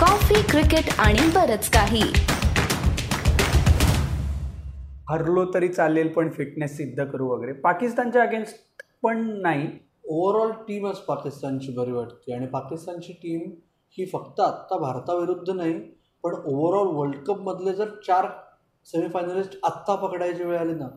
Coffee cricket आणि बरच काही. हरलो तरी चालेल पण फिटनेस सिद्ध करू वगैरे. पाकिस्तानच्या अगेन्स्ट पण नाही. ओव्हरऑल टीमच पाकिस्तानची बरी वाटते. आणि पाकिस्तानची टीम ही फक्त आत्ता भारताविरुद्ध नाही पण ओव्हरऑल वर्ल्ड कपमधले जर चार सेमीफायनलिस्ट आत्ता पकडायची वेळ आली ना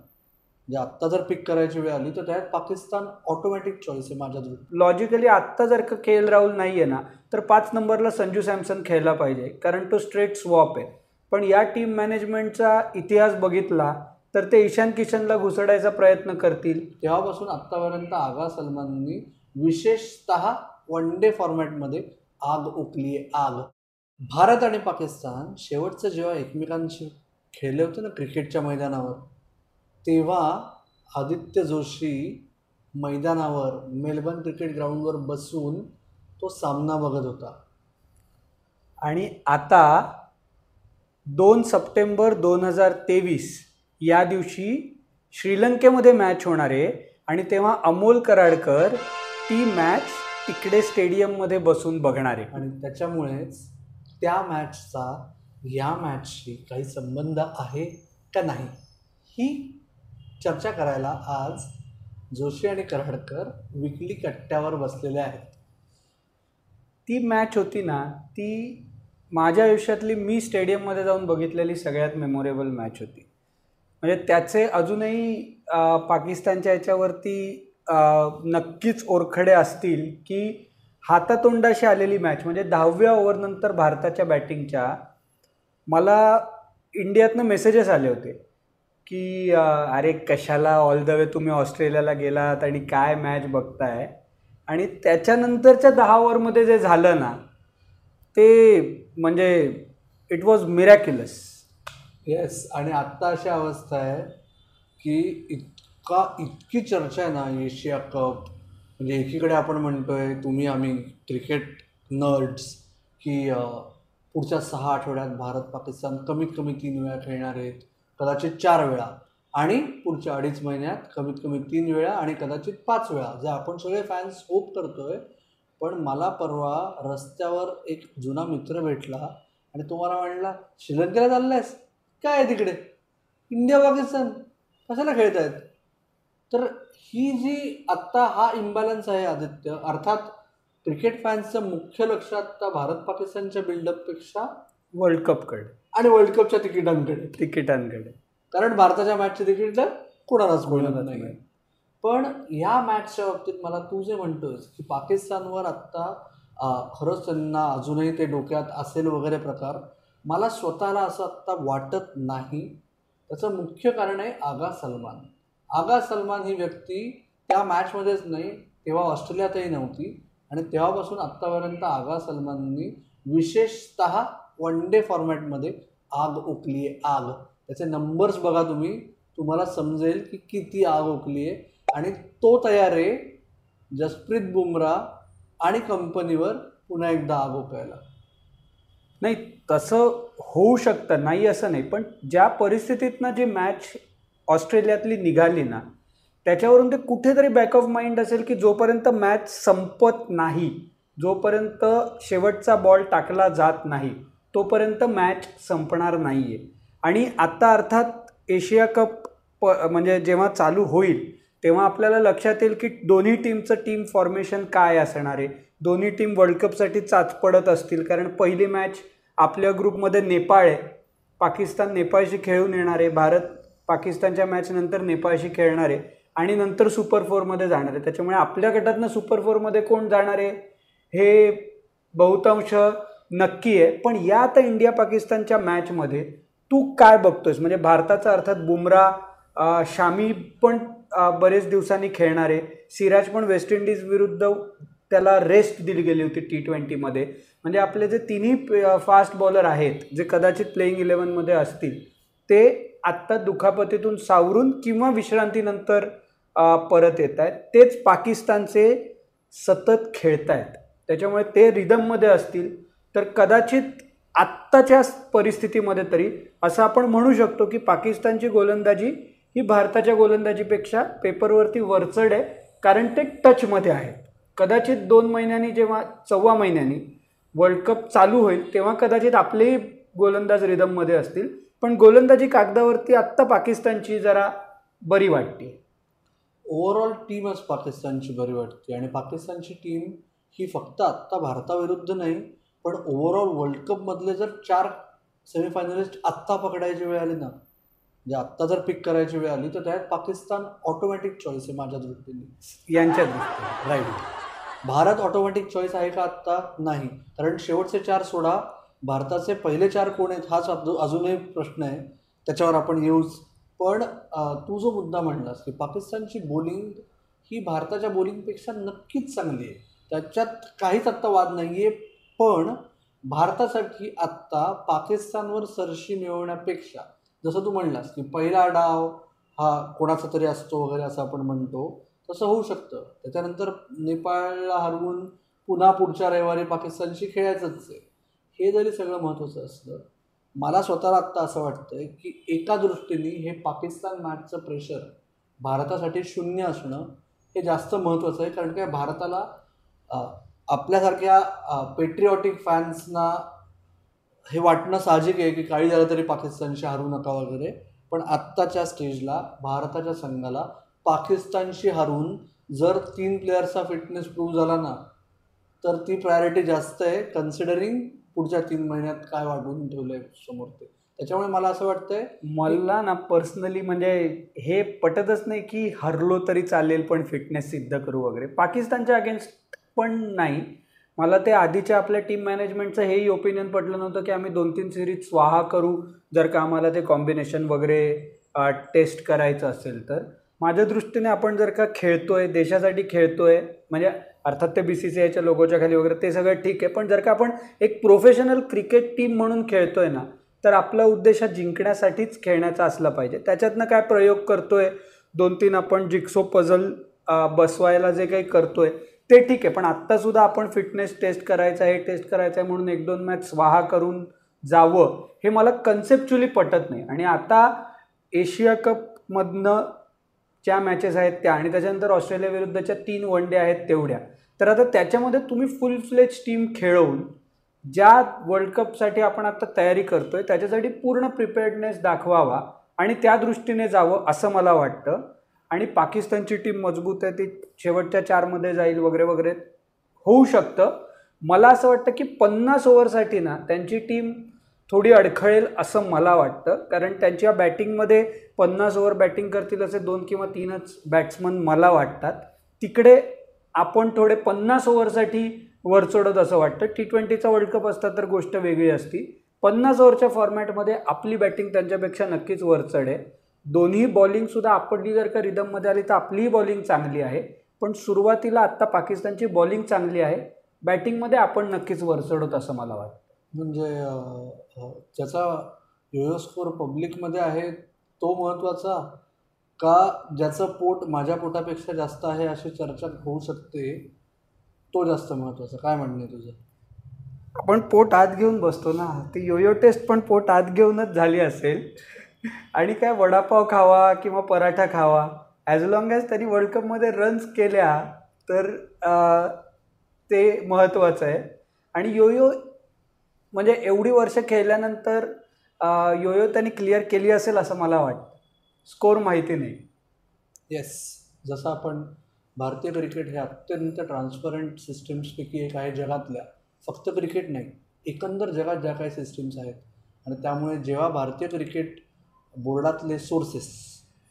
म्हणजे आत्ता जर पिक करायची वेळ आली तर त्यात पाकिस्तान ऑटोमॅटिक चॉईस आहे माझ्या लॉजिकली आत्ता जर का के एल राहुल नाही आहे ना तर पाच नंबरला संजू सॅमसन खेळला पाहिजे कारण तो स्ट्रेट स्वॉप आहे. पण या टीम मॅनेजमेंटचा इतिहास बघितला तर ते ईशान किशनला घुसडायचा प्रयत्न करतील. तेव्हापासून आत्तापर्यंत आगा सलमाननी विशेषतः वन डे फॉर्मॅटमध्ये आग आहे आग. भारत आणि पाकिस्तान शेवटचं जेव्हा एकमेकांशी खेळले होते ना क्रिकेटच्या मैदानावर तेव्हा आदित्य जोशी मैदानावर मेलबर्न क्रिकेट ग्राउंडवर बसून तो सामना बघत होता. आणि आता दोन सप्टेंबर दोन हजार तेवीस या दिवशी श्रीलंकेमध्ये मॅच होणार आहे आणि तेव्हा अमोल कराडकर ती मॅच तिकडे स्टेडियममध्ये बसून बघणार आहे. आणि त्याच्यामुळेच त्या मॅचचा या मॅचशी काही संबंध आहे का नाही ही चर्चा करायला आज जोशी आणि कराडकर विकली कट्ट्यावर बसलेले आहेत. ती मॅच होती ना ती माझ्या आयुष्यातली मी स्टेडियममध्ये जाऊन बघितलेली सगळ्यात मेमोरेबल मॅच होती. म्हणजे त्याचे अजूनही पाकिस्तानच्या याच्यावरती नक्कीच ओरखडे असतील की हातातोंडाशी आलेली मॅच म्हणजे दहाव्या ओव्हरनंतर भारताच्या बॅटिंगच्या मला इंडियातनं मेसेजेस आले होते. की अरे कशाला ऑल द वे तुम्ही ऑस्ट्रेलियाला गेलात आणि काय मॅच बघताय? आणि त्याच्यानंतरच्या दहा ओव्हरमध्ये जे झालं ना ते म्हणजे इट वॉज मिरॅक्युलस येस आणि आत्ता अशी अवस्था आहे की इतका इतकी चर्चा आहे ना एशिया कप म्हणजे एकीकडे आपण म्हणतोय तुम्ही आम्ही क्रिकेट नर्ड्स की पुढच्या सहा आठवड्यात भारत पाकिस्तान कमीत कमी तीन वेळा खेळणार आहेत. कदाचित चार वेळा आणि पुढच्या अडीच महिन्यात कमीत कमी तीन वेळा आणि कदाचित पाच वेळा जे आपण सगळे फॅन्स होप करतोय. पण मला परवा रस्त्यावर एक जुना मित्र भेटला आणि तो मला म्हणला श्रीलंकेला चाललायस? काय आहे तिकडे? इंडिया पाकिस्तान? कशाला खेळत आहेत तर ही जी आत्ता हा इम्बॅलन्स आहे आदित्य अर्थात क्रिकेट फॅन्सचं मुख्य लक्ष आत्ता भारत पाकिस्तानच्या बिल्डअपपेक्षा वर्ल्ड कपकडे आणि वर्ल्ड कपच्या तिकिटांकडे. तिकिटांकडे. कारण भारताच्या मॅचचे तिकीट तर कोणालाच मिळणार नाही. पण या मॅचच्या बाबतीत मला तू जे म्हणतोयस की पाकिस्तानवर आत्ता खरंच त्यांना अजूनही ते डोक्यात असेल वगैरे प्रकार मला स्वतःला असं आत्ता वाटत नाही. त्याचं मुख्य कारण आहे आगा सलमान. आगा सलमान ही व्यक्ती त्या मॅचमध्येच नाही तेव्हा ऑस्ट्रेलियातही नव्हती. आणि तेव्हापासून आत्तापर्यंत आगा सलमाननी विशेषतः वन डे फॉर्मॅटमध्ये आग ओकली आहे आग. त्याचे नंबर्स बघा तुम्ही. तुम्हाला समजेल की किती आग ओकली आहे. आणि तो तयार आहे जसप्रीत बुमराह आणि कंपनीवर पुन्हा एकदा आग ओकायला. नाही तसं होऊ शकतं नाही असं नाही. पण ज्या परिस्थितीतनं जी मॅच ऑस्ट्रेलियातली निघाली ना त्याच्यावरून ते कुठेतरी बॅक ऑफ माइंड असेल की जोपर्यंत मॅच संपत नाही जोपर्यंत शेवटचा बॉल टाकला जात नाही तोपर्यंत मॅच संपणार नाही आहे आणि आत्ता अर्थात एशिया कप प म्हणजे जेव्हा चालू होईल तेव्हा आपल्याला लक्षात येईल की दोन्ही टीमचं टीम फॉर्मेशन काय असणार आहे. दोन्ही टीम वर्ल्ड कपसाठी चाच पडत असतील कारण पहिली मॅच आपल्या ग्रुपमध्ये नेपाळ आहे. पाकिस्तान नेपाळशी खेळून येणार आहे. भारत पाकिस्तानच्या मॅचनंतर नेपाळशी खेळणार आहे. आणि नंतर सुपर फोरमध्ये जाणार आहे. त्याच्यामुळे आपल्या गटातनं सुपर फोरमध्ये कोण जाणार आहे? हे बहुतांश नक्की आहे. पण या आता इंडिया पाकिस्तानच्या मॅचमध्ये तू काय बघतोयस? म्हणजे भारताचा अर्थात बुमरा शामी पण बरेच दिवसांनी खेळणार आहे. सिराज पण वेस्ट इंडिज विरुद्ध त्याला रेस्ट दिली गेली होती टी ट्वेंटीमध्ये म्हणजे आपले जे तिन्ही फास्ट बॉलर आहेत जे कदाचित प्लेईंग इलेवनमध्ये असतील ते आत्ता दुखापतीतून सावरून किंवा विश्रांतीनंतर परत येत आहेत तेच पाकिस्तानचे सतत खेळत आहेत त्याच्यामुळे ते रिदममध्ये असतील. तर कदाचित आत्ताच्या परिस्थितीमध्ये तरी असं आपण म्हणू शकतो की पाकिस्तानची गोलंदाजी ही भारताच्या गोलंदाजीपेक्षा पेपरवरती वरचढ आहे कारण ते टचमध्ये आहेत कदाचित दोन महिन्यांनी जेव्हा चौवा महिन्यांनी वर्ल्ड कप चालू होईल तेव्हा कदाचित आपलेही गोलंदाज रिदममध्ये असतील. पण गोलंदाजी कागदावरती आत्ता पाकिस्तानची जरा बरी वाटते. ओव्हरऑल टीमच पाकिस्तानची बरी वाटते. आणि पाकिस्तानची टीम ही फक्त आत्ता भारताविरुद्ध नाही पण ओव्हरऑल वर्ल्ड कपमधले जर चार सेमीफायनलिस्ट आत्ता पकडायची वेळ आली ना म्हणजे आत्ता जर पिक करायची वेळ आली तर त्यात पाकिस्तान ऑटोमॅटिक चॉईस आहे माझ्या दृष्टीने. यांच्या दृष्टीने. राईट भारत ऑटोमॅटिक चॉईस आहे का आत्ता? नाही. कारण शेवटचे चार सोडा भारताचे पहिले चार कोण आहेत हाच अजू- अजूनही प्रश्न आहे. त्याच्यावर आपण येऊच. पण तू जो मुद्दा म्हणलास की पाकिस्तानची बॉलिंग ही भारताच्या बॉलिंगपेक्षा नक्कीच चांगली आहे. त्याच्यात काहीच आत्ता वाद नाही आहे पण भारतासाठी आत्ता पाकिस्तानवर सरशी मिळवण्यापेक्षा जसं तू म्हणलास की पहिला डाव हा कोणाचा तरी असतो वगैरे असं आपण म्हणतो तसं होऊ शकतं. त्याच्यानंतर नेपाळला हरवून पुन्हा पुढच्या रविवारी पाकिस्तानशी खेळायचंच आहे. हे जरी सगळं महत्त्वाचं असलं मला स्वतःला आत्ता असं वाटतं की एका दृष्टीने हे पाकिस्तान मॅचचं प्रेशर भारतासाठी शून्य असणं हे जास्त महत्त्वाचं आहे कारण काय? भारताला आपल्यासारख्या पेट्रिऑटिक फॅन्सना हे वाटणं साहजिक आहे की काही झालं तरी पाकिस्तानशी हरू नका वगैरे. पण आत्ताच्या स्टेजला भारताच्या संघाला पाकिस्तानशी हरवून जर तीन प्लेयर्सचा फिटनेस प्रूव्ह झाला ना तर ती प्रायोरिटी जास्त आहे. कन्सिडरिंग पुढच्या तीन महिन्यात काय वाढवून ठेवलं आहे समोर ते. त्याच्यामुळे मला असं वाटतंय मला ना पर्सनली म्हणजे हे पटतच नाही की हरलो तरी चालेल पण फिटनेस सिद्ध करू वगैरे. पाकिस्तानच्या अगेन्स्ट पण नाही. मला ते आधीच्या आपल्या टीम मॅनेजमेंटचं हेही ओपिनियन पडलं नव्हतं की आम्ही दोन तीन सिरीज स्वाहा करू. जर का आम्हाला ते कॉम्बिनेशन वगैरे टेस्ट करायचं असेल तर. माझ्या दृष्टीने आपण जर का खेळतोय देशासाठी खेळतोय म्हणजे अर्थात ते बी सी सी आयच्या लोगोच्या खाली वगैरे ते सगळं ठीक आहे. पण जर का आपण एक प्रोफेशनल क्रिकेट टीम म्हणून खेळतोय ना तर आपला उद्देश हा जिंकण्यासाठीच खेळण्याचा असला पाहिजे. त्याच्यातनं काय प्रयोग करतोय? दोन तीन आपण जिक्सो पझल बसवायला जे काही करतोय ते ठीक आहे पण आत्तासुद्धा आपण फिटनेस टेस्ट करायचं आहे टेस्ट करायचं आहे म्हणून एक दोन मॅच स्वाहा करून जावं हे मला कन्सेप्च्युअली पटत नाही. आणि आता एशिया कपमधनं ज्या मॅचेस आहेत त्या आणि त्याच्यानंतर ऑस्ट्रेलिया विरुद्धच्या तीन वन डे आहेत तेवढ्या. तर आता त्याच्यामध्ये तुम्ही फुल फ्लेज टीम खेळवून ज्या वर्ल्ड कपसाठी आपण आता तयारी करतोय त्याच्यासाठी पूर्ण प्रिपेअर्डनेस दाखवावा आणि त्या दृष्टीने जावं असं मला वाटतं. आणि पाकिस्तानची टीम मजबूत आहे ती शेवटच्या चारमध्ये जाईल वगैरे वगैरे होऊ शकतं. मला असं वाटतं की पन्नास ओव्हरसाठी ना त्यांची टीम थोडी अडखळेल असं मला वाटतं. कारण त्यांच्या बॅटिंगमध्ये पन्नास ओव्हर बॅटिंग करतील असे दोन किंवा तीनच बॅट्समन मला वाटतात. तिकडे आपण थोडे पन्नास ओव्हरसाठी वर चढत असं वाटतं. टी ट्वेंटीचा वर्ल्ड कप असता तर गोष्ट वेगळी असती. पन्नास ओव्हरच्या फॉर्मॅटमध्ये आपली बॅटिंग त्यांच्यापेक्षा नक्कीच वर आहे दोन्ही बॉलिंगसुद्धा आपली जर का रिदममध्ये आली तर आपलीही बॉलिंग चांगली आहे. पण सुरुवातीला आत्ता पाकिस्तानची बॉलिंग चांगली आहे. बॅटिंगमध्ये आपण नक्कीच वर चढत असं मला वाटतं. म्हणजे ज्याचा योयो स्कोर पब्लिकमध्ये आहे तो महत्त्वाचा का ज्याचं पोट माझ्या पोटापेक्षा जास्त आहे अशी चर्चा होऊ शकते तो जास्त महत्त्वाचा. काय म्हणणं तुझं? आपण पोट आत घेऊन बसतो ना ती योयो टेस्ट पण पोट आत घेऊनच झाली असेल. आणि काय वडापाव खावा किंवा पराठा खावा ॲज लॉंग ॲज त्यांनी वर्ल्ड कपमध्ये रन्स केल्या तर ते महत्त्वाचं आहे. आणि योयो म्हणजे एवढी वर्ष खेळल्यानंतर योयो त्यांनी क्लिअर केली असेल असं मला वाटतं. स्कोर माहिती नाही. येस जसं आपण भारतीय क्रिकेट हे अत्यंत ट्रान्सपरंट सिस्टीम्सपैकी एक आहे जगातल्या. फक्त क्रिकेट नाही एकंदर जगात ज्या काही सिस्टीम्स आहेत. आणि त्यामुळे जेव्हा भारतीय क्रिकेट बोर्डातले सोर्सेस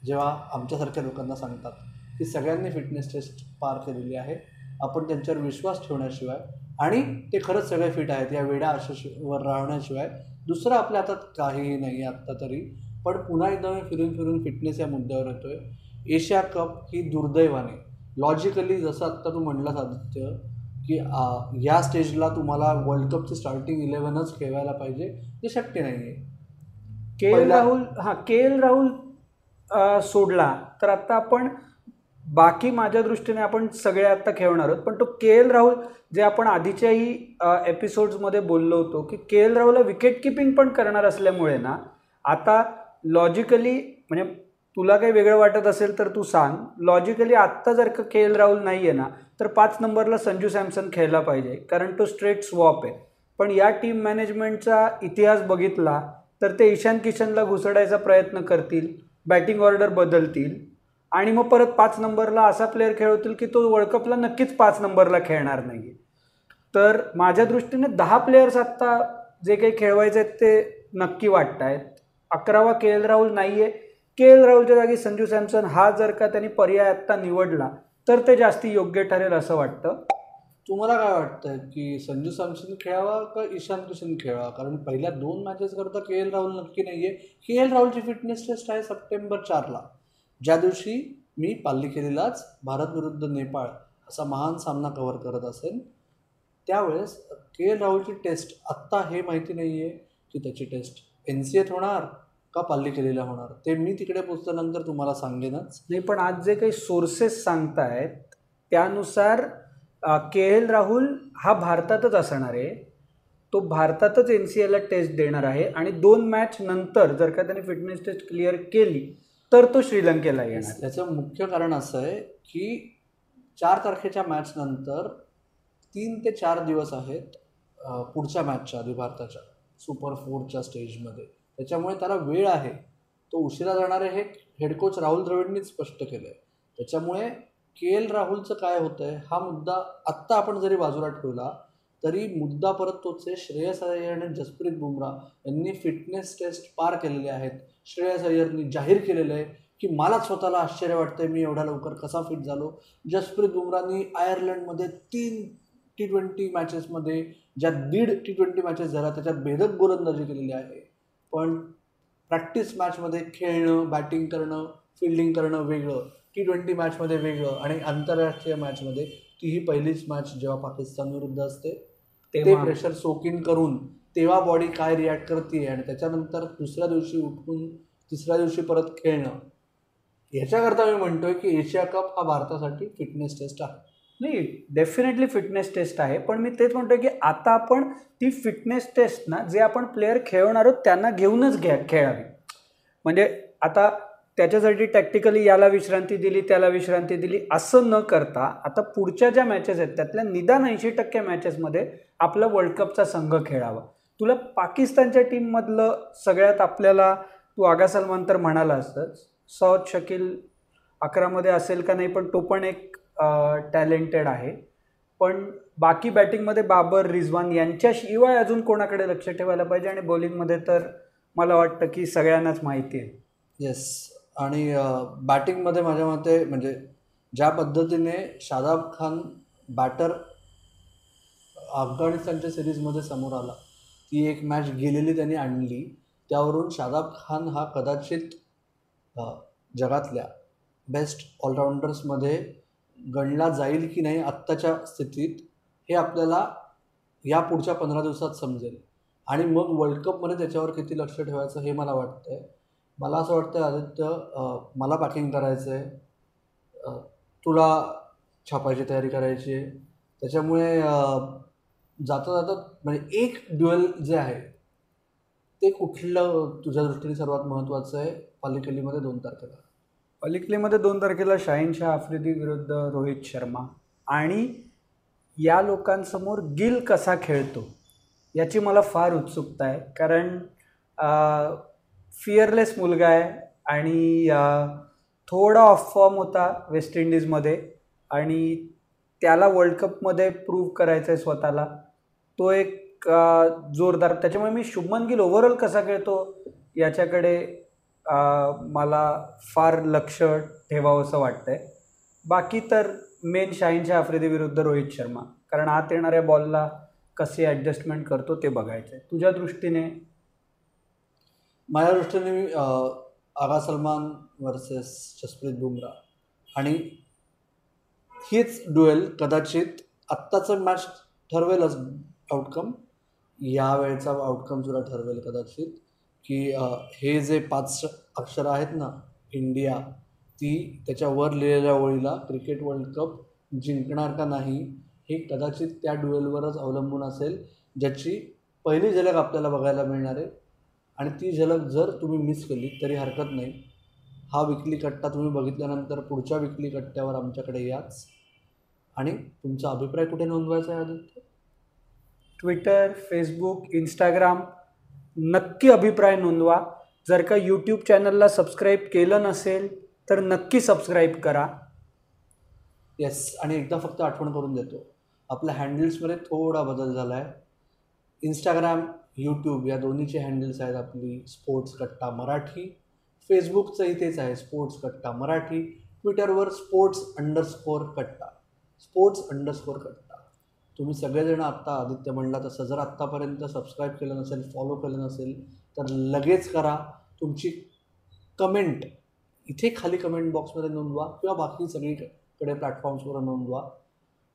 जेव्हा आमच्यासारख्या लोकांना सांगतात की सगळ्यांनी फिटनेस टेस्ट पार केलेली आहे आपण त्यांच्यावर विश्वास ठेवण्याशिवाय आणि ते खरंच सगळे फिट आहेत या वेड्या आशेवर राहण्याशिवाय दुसरं आपल्या हातात काहीही नाही आहे आत्ता तरी. पण पुन्हा एकदा मी फिरून फिरून फिटनेस या मुद्द्यावर येतोय. एशिया कप ही दुर्दैवाने लॉजिकली जसं आत्ता तू म्हणलास आदित्य की आ, या स्टेजला तुम्हाला वर्ल्ड कपची स्टार्टिंग इलेव्हनच खेळवायला पाहिजे ते शक्य नाही आहे के एल राहुल हां के एल राहुल सोडला तर आत्ता आपण बाकी माझ्या दृष्टीने आपण सगळे आत्ता खेळणार आहोत. पण तो के एल राहुल जे आपण आधीच्याही एपिसोड्समध्ये बोललो होतो की के एल राहुलला विकेट किपिंग पण करणार असल्यामुळे ना आता लॉजिकली म्हणजे तुला काही वेगळं वाटत असेल तर तू सांग. लॉजिकली आत्ता जर का के एल राहुल नाही आहे ना तर पाच नंबरला संजू सॅमसन खेळला पाहिजे कारण तो स्ट्रेट स्वॉप आहे. पण या टीम मॅनेजमेंटचा इतिहास बघितला तर ते ईशान किशनला घुसडायचा प्रयत्न करतील. बॅटिंग ऑर्डर बदलतील. आणि मग परत पाच नंबरला असा प्लेअर खेळवतील की तो वर्ल्ड कपला नक्कीच पाच नंबरला खेळणार नाही तर माझ्या दृष्टीने दहा प्लेयर्स आत्ता जे काही खेळवायचे आहेत ते नक्की वाटत आहेत अकरावा के एल राहुल नाही आहे के एल राहुलच्या जागी संजू सॅमसन हा जर का त्यांनी पर्याय आत्ता निवडला तर ते जास्ती योग्य ठरेल असं वाटतं. तुम्हाला काय वाटतं की संजू सॅमसन खेळावा का ईशान किशन खेळावा? कारण पहिल्या दोन मॅचेस करता के एल राहुल नक्की नाही आहे के एल राहुलची फिटनेस टेस्ट आहे सप्टेंबर चारला. ज्या दिवशी मी पाल्ली भारत विरुद्ध नेपाळ असा महान सामना कव्हर करत असेल त्यावेळेस के एल राहुलची टेस्ट आत्ता हे माहिती नाही आहे की त्याची टेस्ट एन सी एत होणार का पाल्ली केलेला होणार? ते मी तिकडे पोचल्यानंतर तुम्हाला सांगेनच. नाही पण आज जे काही सोर्सेस सांगतायत त्यानुसार के एल राहुल हा भारतातच असणार आहे. तो भारतातच एन सी एला टेस्ट देणार आहे आणि दोन मॅच नंतर जर का त्याने फिटनेस टेस्ट क्लिअर केली तर तो श्रीलंकेला येणार त्याचं मुख्य कारण असं आहे की चार तारखेच्या मॅचनंतर तीन ते चार दिवस आहेत पुढच्या मॅचच्या आधी भारताच्या सुपर फोरच्या स्टेजमध्ये त्याच्यामुळे त्याला वेळ आहे. तो उशिरा जाणार आहे हे हेड कोच राहुल द्रविडनीच स्पष्ट केलं आहे त्याच्यामुळे के एल राहुलचं काय होतं आहे हा मुद्दा आत्ता आपण जरी बाजूला ठेवला तरी मुद्दा परत तोच आहे श्रेयस अय्यर आणि जसप्रीत बुमराह यांनी फिटनेस टेस्ट पार केलेले आहेत. श्रेयस अय्यरनी जाहीर केलेलं आहे की मला स्वतःला आश्चर्य वाटतंय मी एवढ्या लवकर कसा फिट झालो. जसप्रीत बुमराहनी आयर्लंडमध्ये तीन टी ट्वेंटी मॅचेसमध्ये ज्या दीड टी ट्वेंटी मॅचेस झाल्या त्याच्यात भेदक गोलंदाजी केलेली आहे. पण प्रॅक्टिस मॅचमध्ये खेळणं बॅटिंग करणं फिल्डिंग करणं वेगळं. टी ट्वेंटी मॅचमध्ये वेगळं आणि आंतरराष्ट्रीय मॅचमध्ये तीही पहिलीच मॅच जेव्हा पाकिस्तान विरुद्ध असते ते प्रेशर सोकिन करून तेव्हा बॉडी काय रिॲक्ट करते आणि त्याच्यानंतर दुसऱ्या दिवशी उठून तिसऱ्या दिवशी परत खेळणं. ह्याच्याकरता मी म्हणतोय की एशिया कप हा भारतासाठी फिटनेस टेस्ट आहे. नाही डेफिनेटली फिटनेस टेस्ट आहे पण मी तेच म्हणतोय की आता आपण ती फिटनेस टेस्ट ना जे आपण प्लेअर खेळवणार आहोत त्यांना घेऊनच घ्या खेळावी. म्हणजे आता त्याच्यासाठी टॅक्टिकली याला विश्रांती दिली त्याला विश्रांती दिली. असं न करता आता पुढच्या ज्या मॅचेस आहेत त्यातल्या निदान ऐंशी टक्के मॅचेसमध्ये आपला वर्ल्ड कपचा संघ खेळावा. तुला पाकिस्तानच्या टीममधलं सगळ्यात आपल्याला तू आगा सलमान तर म्हणाला असतंच सौद शकील अकरामध्ये असेल का नाही पण तो पण एक टॅलेंटेड आहे. पण बाकी बॅटिंगमध्ये बाबर रिझवान यांच्याशिवाय अजून कोणाकडे लक्ष ठेवायला पाहिजे? आणि बॉलिंगमध्ये तर मला वाटतं की सगळ्यांनाच माहिती आहे. येस आणि बॅटिंगमध्ये माझ्या मते म्हणजे ज्या पद्धतीने शादाब खान बॅटर अफगाणिस्तानच्या सिरीजमध्ये समोर आला ती एक मॅच गेलेली त्यांनी आणली त्यावरून शादाब खान हा कदाचित जगातल्या बेस्ट ऑलराऊंडर्समध्ये गणला जाईल की नाही आत्ताच्या स्थितीत हे आपल्याला या पुढच्या पंधरा दिवसात समजेल. आणि मग वर्ल्ड कपमध्ये त्याच्यावर किती लक्ष ठेवायचं हे मला वाटतं आहे मला असं वाटतं आदित्य मला पॅकिंग करायचं आहे तुला छापायची तयारी करायची आहे. त्याच्यामुळे जाता जाता म्हणजे एक ड्युएल जे आहे ते कुठलं तुझ्या दृष्टीने सर्वात महत्त्वाचं आहे? पालिकलीमध्ये दोन तारखेला. पालिकलीमध्ये दोन तारखेला शाहीन शाह आफ्रिदी विरुद्ध रोहित शर्मा आणि या लोकांसमोर गिल कसा खेळतो याची मला फार उत्सुकता आहे. कारण फिअरलेस मुलगा आहे आणि थोडा ऑफ फॉर्म होता वेस्ट इंडिजमध्ये आणि त्याला वर्ल्ड कपमध्ये प्रूव्ह करायचं आहे स्वतःला. तो एक जोरदार त्याच्यामुळे मी शुभमन गिल ओव्हरऑल कसा खेळतो याच्याकडे मला फार लक्ष ठेवावंसं वाटतंय. बाकी तर मेन शाहीनच्या आफ्रिदी विरुद्ध रोहित शर्मा. कारण आत येणाऱ्या बॉलला कसे ॲडजस्टमेंट करतो ते बघायचं आहे तुझ्या दृष्टीने माझ्या दृष्टीने मी आगा सलमान वर्सेस जसप्रीत बुमराह. आणि हीच डुएल कदाचित आत्ताचं मॅच ठरवेलच आउटकम या वेळचा आउटकम सुद्धा ठरवेल कदाचित. की हे जे पाच अक्षरं आहेत ना इंडिया ती त्याच्यावर लिहिलेल्या ओळीला क्रिकेट वर्ल्ड कप जिंकणार का नाही हे कदाचित त्या डुएलवरच अवलंबून असेल ज्याची पहिली झलक आपल्याला बघायला मिळणार आहे. आणि ती झलक जर तुम्ही मिस केली तरी हरकत नाही. हा विकली कट्टा तुम्ही बघितल्यानंतर पुढच्या विकली कट्ट्यावर आमच्याकडे याच. आणि तुमचा अभिप्राय कुठे नोंदवायचा आहे आदित्य? ट्विटर फेसबुक इंस्टाग्राम नक्की अभिप्राय नोंदवा. जर का यूट्यूब चॅनलला सबस्क्राईब केलं नसेल तर नक्की सबस्क्राईब करा. येस आणि एकदा फक्त आठवण करून देतो. आपल्या हँडल्समध्ये थोडा बदल झाला आहे इंस्टाग्राम यूट्यूब या दोन्हीचे हँडल्स आहेत आपली स्पोर्ट्स कट्टा मराठी फेसबुकचंही तेच आहे स्पोर्ट्स कट्टा मराठी ट्विटरवर sports underscore Katta sports underscore Katta तुम्ही सगळेजण आत्ता आदित्य म्हणला तसं जर आत्तापर्यंत सबस्क्राईब केलं नसेल फॉलो केलं नसेल तर लगेच करा. तुमची कमेंट इथे खाली कमेंट बॉक्समध्ये नोंदवा किंवा बाकी सगळीकडे प्लॅटफॉर्म्सवर नोंदवा.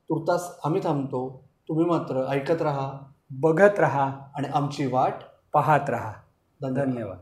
तुर्तास आम्ही थांबतो. तुम्ही मात्र ऐकत राहा. बघत राहा आणि आमची वाट पाहत राहा. धन्यवाद. धन्यवाद